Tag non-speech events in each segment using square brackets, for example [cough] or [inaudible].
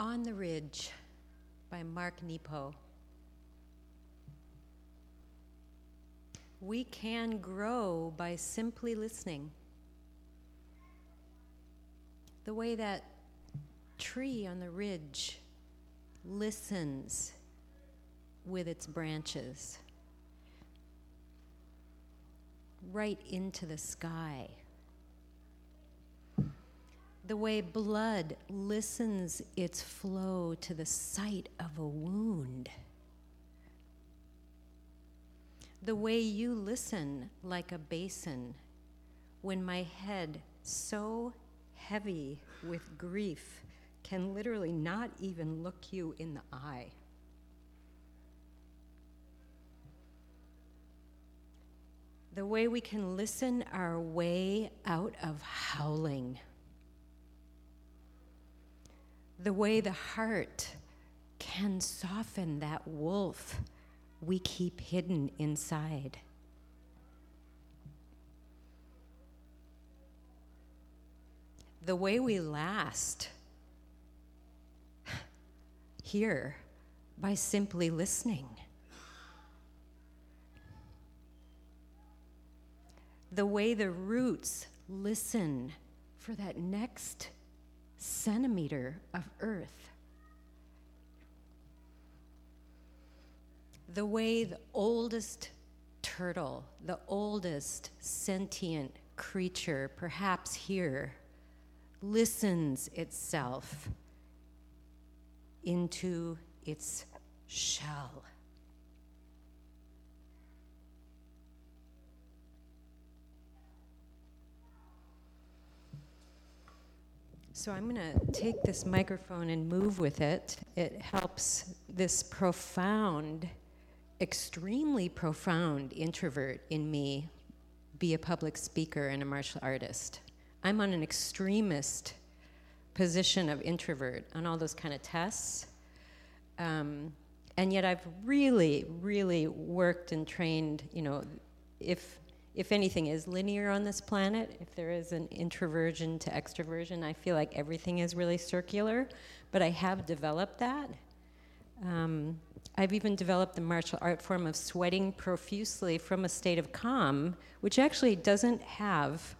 On the Ridge by Mark Nepo. We can grow by simply listening. The way that tree on the ridge listens with its branches right into the sky the way blood listens its flow to the sight of a wound. The way you listen like a basin when my head, so heavy with grief, can literally not even look you in the eye. The way we can listen our way out of howling the way the heart can soften that wolf we keep hidden inside. The way we last here by simply listening. The way the roots listen for that next centimeter of earth. The way the oldest turtle, the oldest sentient creature, perhaps here, listens itself into its shell. So I'm going to take this microphone and move with it. It helps this profound, extremely profound introvert in me be a public speaker and a martial artist. I'm on an extremist position of introvert on all those kind of tests. Um, and yet I've really, really worked and trained, you know, if if anything is linear on this planet, if there is an introversion to extroversion, I feel like everything is really circular, but I have developed that. Um, I've even developed the martial art form of sweating profusely from a state of calm, which actually doesn't have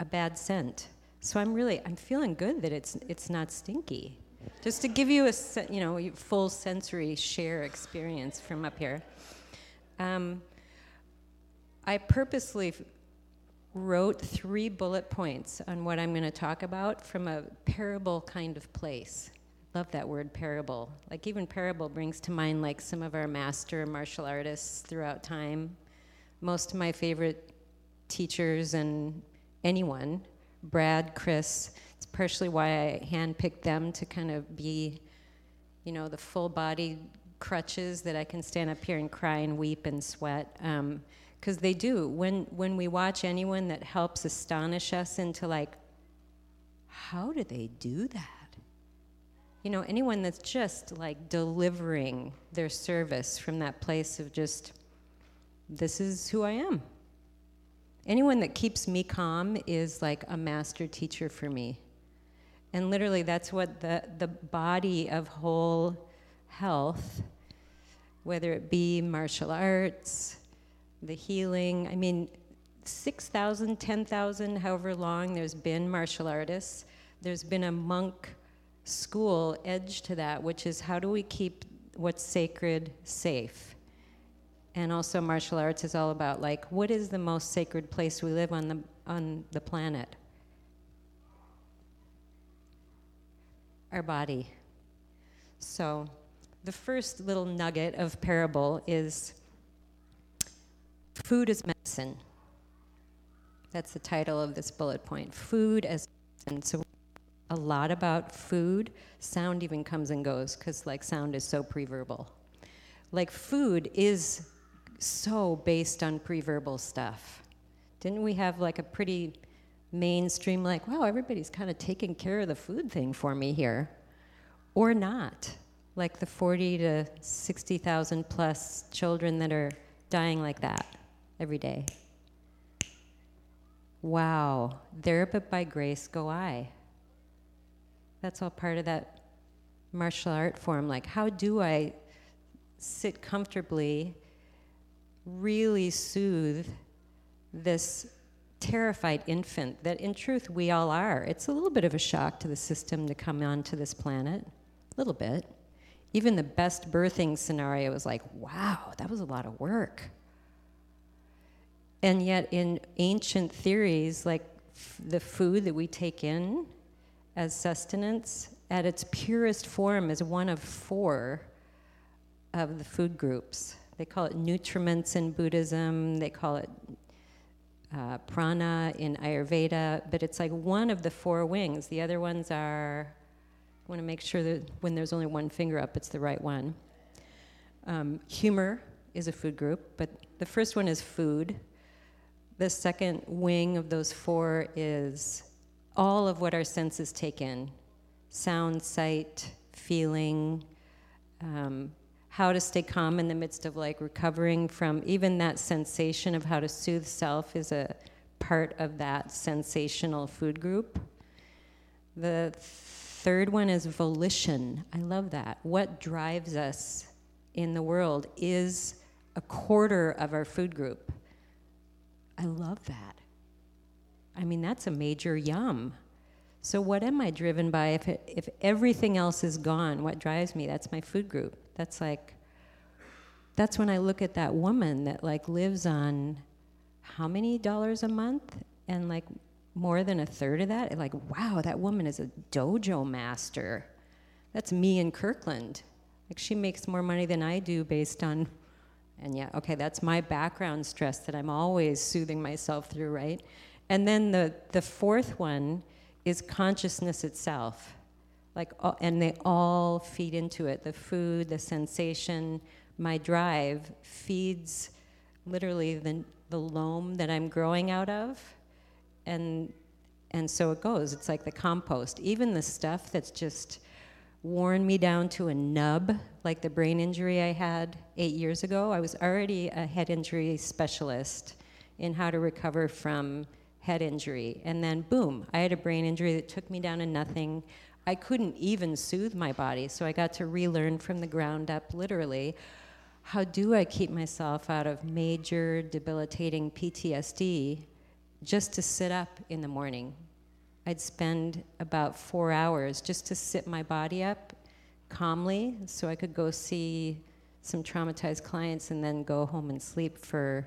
a bad scent. So I'm really, I'm feeling good that it's, it's not stinky. Just to give you a, you know, full sensory share experience from up here. Um, I purposely wrote three bullet points on what I'm going to talk about from a parable kind of place. Love that word parable. Like even parable brings to mind like some of our master martial artists throughout time. Most of my favorite teachers and anyone, Brad, Chris, it's partially why I handpicked them to kind of be, you know, the full body crutches that I can stand up here and cry and weep and sweat. Um, because they do. When when we watch anyone that helps astonish us into like, how do they do that? You know, anyone that's just like delivering their service from that place of just, this is who I am. Anyone that keeps me calm is like a master teacher for me. And literally, that's what the, the body of whole health, whether it be martial arts, the healing. I mean, 6,000, 10,000, however long there's been martial artists, there's been a monk school edge to that, which is how do we keep what's sacred safe? And also, martial arts is all about like, what is the most sacred place we live on the, on the planet? Our body. So, the first little nugget of parable is Food as medicine. That's the title of this bullet point. Food as medicine. So a lot about food. Sound even comes and goes because like sound is so preverbal. Like food is so based on preverbal stuff. Didn't we have like a pretty mainstream like, wow, everybody's kind of taking care of the food thing for me here. Or not. Like the 40 to 60,000 plus children that are dying like that every day. Wow, there but by grace go I. That's all part of that martial art form. Like, how do I sit comfortably, really soothe this terrified infant that in truth we all are? It's a little bit of a shock to the system to come onto this planet, a little bit. Even the best birthing scenario was like, wow, that was a lot of work. And yet, in ancient theories, like f- the food that we take in as sustenance, at its purest form, is one of four of the food groups. They call it nutriments in Buddhism, they call it uh, prana in Ayurveda, but it's like one of the four wings. The other ones are, I want to make sure that when there's only one finger up, it's the right one. Um, humor is a food group, but the first one is food. The second wing of those four is all of what our senses take in sound, sight, feeling, um, how to stay calm in the midst of like recovering from even that sensation of how to soothe self is a part of that sensational food group. The third one is volition. I love that. What drives us in the world is a quarter of our food group. I love that. I mean, that's a major yum. So, what am I driven by if, it, if everything else is gone? What drives me? That's my food group. That's like, that's when I look at that woman that like lives on how many dollars a month and like more than a third of that. Like, wow, that woman is a dojo master. That's me in Kirkland. Like, she makes more money than I do based on and yeah, okay, that's my background stress that I'm always soothing myself through, right? And then the, the fourth one is consciousness itself. Like, and they all feed into it. The food, the sensation, my drive feeds literally the, the loam that I'm growing out of. And, and so it goes. It's like the compost. Even the stuff that's just worn me down to a nub, like the brain injury I had eight years ago. I was already a head injury specialist in how to recover from head injury. And then, boom, I had a brain injury that took me down to nothing. I couldn't even soothe my body, so I got to relearn from the ground up, literally. How do I keep myself out of major debilitating PTSD just to sit up in the morning I'd spend about four hours just to sit my body up calmly so I could go see some traumatized clients and then go home and sleep for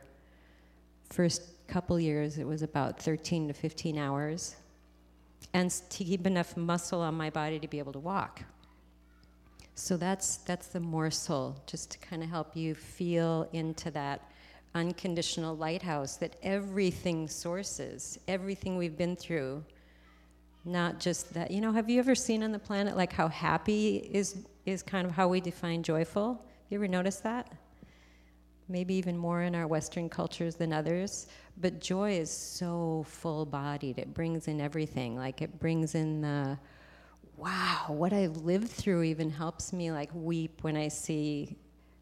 first couple years. It was about 13 to 15 hours. And to keep enough muscle on my body to be able to walk. So that's that's the morsel just to kind of help you feel into that unconditional lighthouse that everything sources everything we've been through not just that. You know, have you ever seen on the planet like how happy is is kind of how we define joyful? You ever noticed that? Maybe even more in our Western cultures than others. But joy is so full bodied. It brings in everything. Like it brings in the wow, what I've lived through even helps me like weep when I see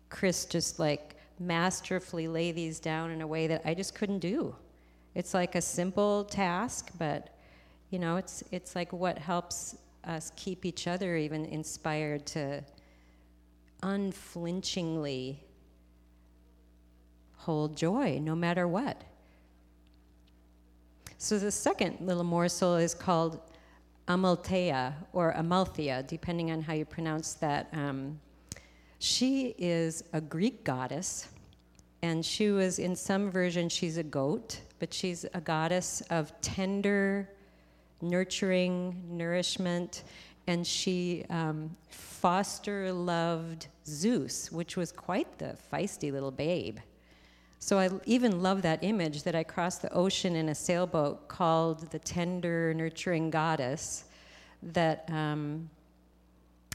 Chris just like masterfully lay these down in a way that I just couldn't do. It's like a simple task, but you know, it's, it's like what helps us keep each other even inspired to unflinchingly hold joy no matter what. So the second little morsel is called Amalthea or Amalthea, depending on how you pronounce that. Um, she is a Greek goddess, and she was, in some versions, she's a goat, but she's a goddess of tender nurturing, nourishment, and she um, foster loved Zeus, which was quite the feisty little babe. So I even love that image that I crossed the ocean in a sailboat called the tender, nurturing goddess. That um,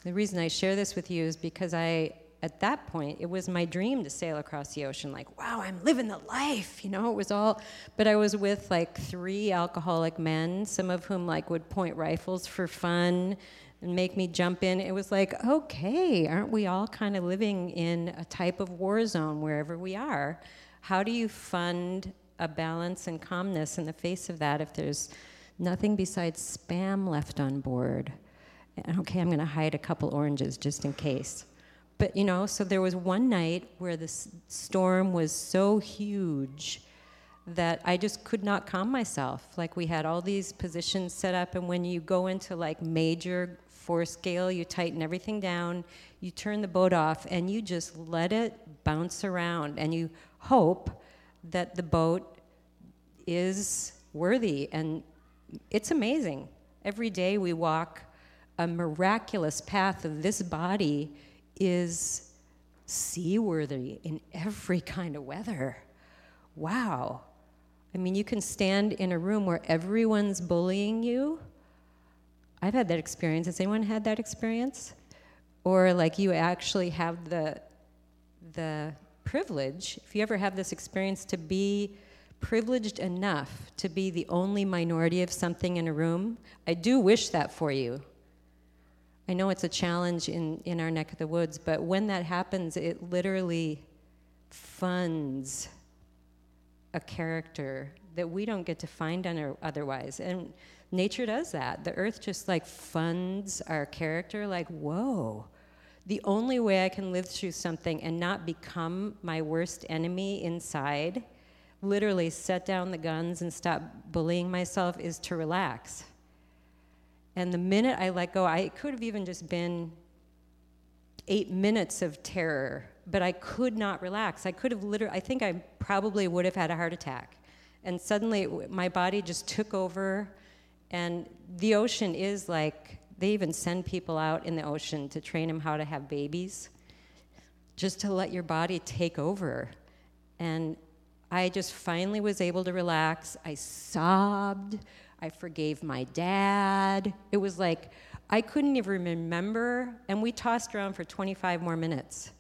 the reason I share this with you is because I at that point, it was my dream to sail across the ocean. Like, wow, I'm living the life, you know. It was all, but I was with like three alcoholic men, some of whom like would point rifles for fun and make me jump in. It was like, okay, aren't we all kind of living in a type of war zone wherever we are? How do you fund a balance and calmness in the face of that if there's nothing besides spam left on board? Okay, I'm going to hide a couple oranges just in case. But you know, so there was one night where the storm was so huge that I just could not calm myself. Like we had all these positions set up, and when you go into like major force scale, you tighten everything down, you turn the boat off, and you just let it bounce around, and you hope that the boat is worthy. And it's amazing. Every day we walk a miraculous path of this body is seaworthy in every [laughs] kind of weather. Wow. I mean, you can stand in a room where everyone's bullying you. I've had that experience. Has anyone had that experience? Or like you actually have the the privilege, if you ever have this experience to be privileged enough to be the only minority of something in a room, I do wish that for you. I know it's a challenge in, in our neck of the woods, but when that happens, it literally funds a character that we don't get to find otherwise. And nature does that. The earth just like funds our character, like, whoa. The only way I can live through something and not become my worst enemy inside, literally set down the guns and stop bullying myself, is to relax. And the minute I let go, I could have even just been eight minutes of terror, but I could not relax. I could have literally, I think I probably would have had a heart attack. And suddenly my body just took over. And the ocean is like, they even send people out in the ocean to train them how to have babies, just to let your body take over. And I just finally was able to relax. I sobbed. I forgave my dad. It was like I couldn't even remember, and we tossed around for 25 more minutes.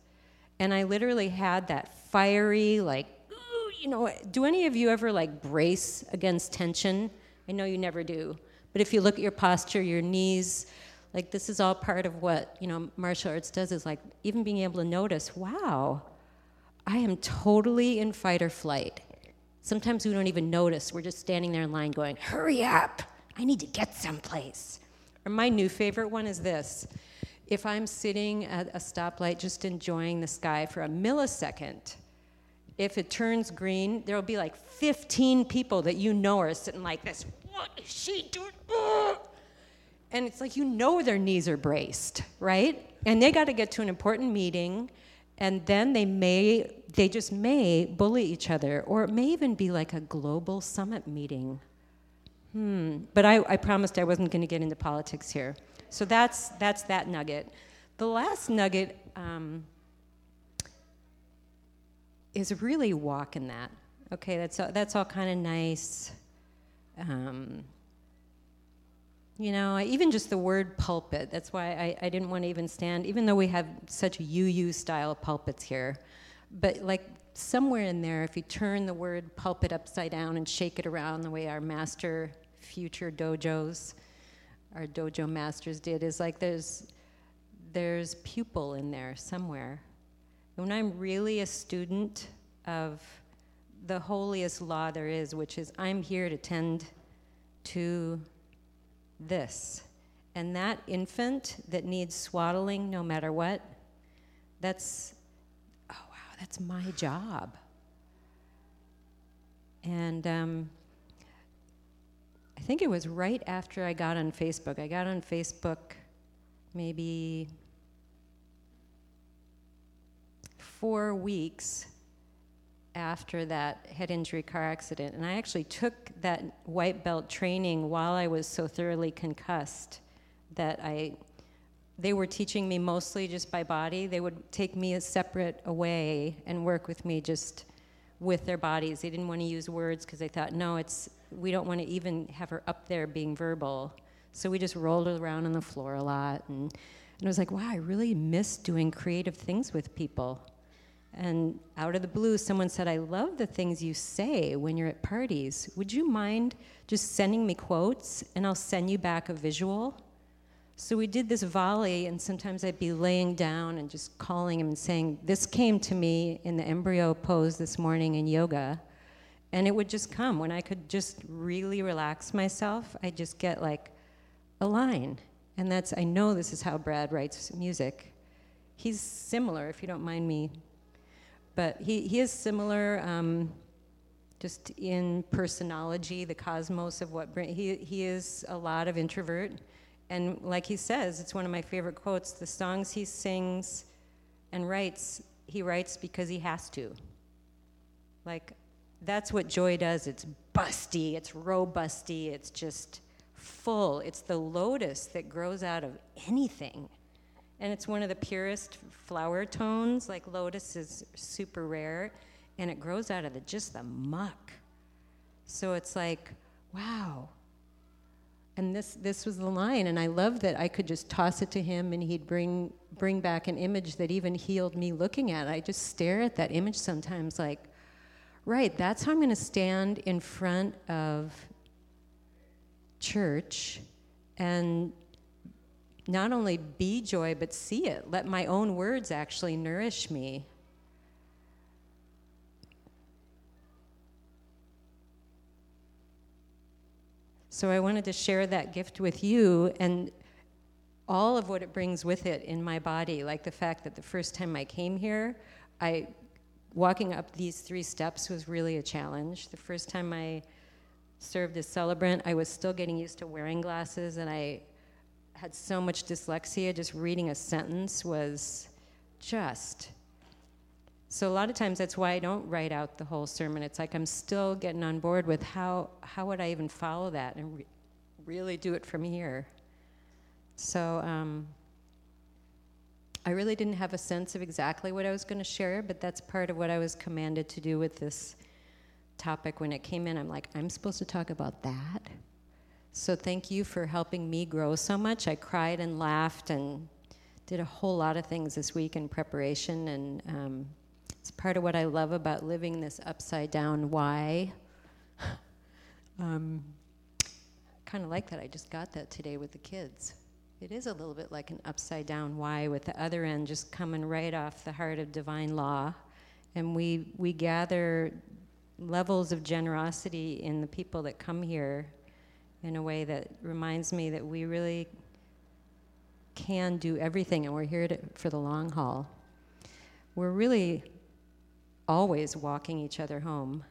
And I literally had that fiery, like, ooh, you know, do any of you ever like brace against tension? I know you never do. But if you look at your posture, your knees, like this is all part of what, you know, martial arts does is like even being able to notice, wow, I am totally in fight or flight. Sometimes we don't even notice. We're just standing there in line going, hurry up, I need to get someplace. Or my new favorite one is this. If I'm sitting at a stoplight just enjoying the sky for a millisecond, if it turns green, there will be like 15 people that you know are sitting like this. What is she doing? And it's like you know their knees are braced, right? And they got to get to an important meeting and then they may they just may bully each other or it may even be like a global summit meeting. Hmm but i, I promised i wasn't going to get into politics here. So that's that's that nugget. The last nugget um, is really walking that. Okay that's all, that's all kind of nice. Um, you know, even just the word pulpit, that's why I, I didn't want to even stand, even though we have such UU style pulpits here. But like somewhere in there, if you turn the word pulpit upside down and shake it around the way our master future dojos, our dojo masters did, is like there's, there's pupil in there somewhere. When I'm really a student of the holiest law there is, which is I'm here to tend to this. And that infant that needs swaddling no matter what, that's, oh wow, that's my job. And um, I think it was right after I got on Facebook. I got on Facebook maybe four weeks after that head injury car accident. And I actually took that white belt training while I was so thoroughly concussed that I they were teaching me mostly just by body. They would take me a separate away and work with me just with their bodies. They didn't want to use words because they thought, no, it's we don't want to even have her up there being verbal. So we just rolled around on the floor a lot and, and I was like, wow, I really miss doing creative things with people. And out of the blue, someone said, I love the things you say when you're at parties. Would you mind just sending me quotes and I'll send you back a visual? So we did this volley, and sometimes I'd be laying down and just calling him and saying, This came to me in the embryo pose this morning in yoga. And it would just come. When I could just really relax myself, I'd just get like a line. And that's, I know this is how Brad writes music. He's similar, if you don't mind me. But he, he is similar um, just in personology, the cosmos of what he, he is a lot of introvert. And like he says, it's one of my favorite quotes the songs he sings and writes, he writes because he has to. Like, that's what joy does. It's busty, it's robusty, it's just full. It's the lotus that grows out of anything. And it's one of the purest flower tones, like lotus is super rare, and it grows out of the, just the muck. So it's like, wow. And this, this was the line, and I love that I could just toss it to him and he'd bring, bring back an image that even healed me looking at it. I just stare at that image sometimes like, right, that's how I'm going to stand in front of church and not only be joy, but see it. Let my own words actually nourish me. So I wanted to share that gift with you and all of what it brings with it in my body, like the fact that the first time I came here, I walking up these three steps was really a challenge. The first time I served as celebrant, I was still getting used to wearing glasses, and I had so much dyslexia. Just reading a sentence was just. So a lot of times that's why I don't write out the whole sermon. It's like I'm still getting on board with how how would I even follow that and re- really do it from here. So. Um, I really didn't have a sense of exactly what I was going to share, but that's part of what I was commanded to do with this topic when it came in. I'm like, I'm supposed to talk about that? So thank you for helping me grow so much. I cried and laughed and did a whole lot of things this week in preparation, and um, it's part of what I love about living this upside down why. [laughs] um, kind of like that. I just got that today with the kids. It is a little bit like an upside down Y with the other end just coming right off the heart of divine law. And we, we gather levels of generosity in the people that come here in a way that reminds me that we really can do everything and we're here to, for the long haul. We're really always walking each other home.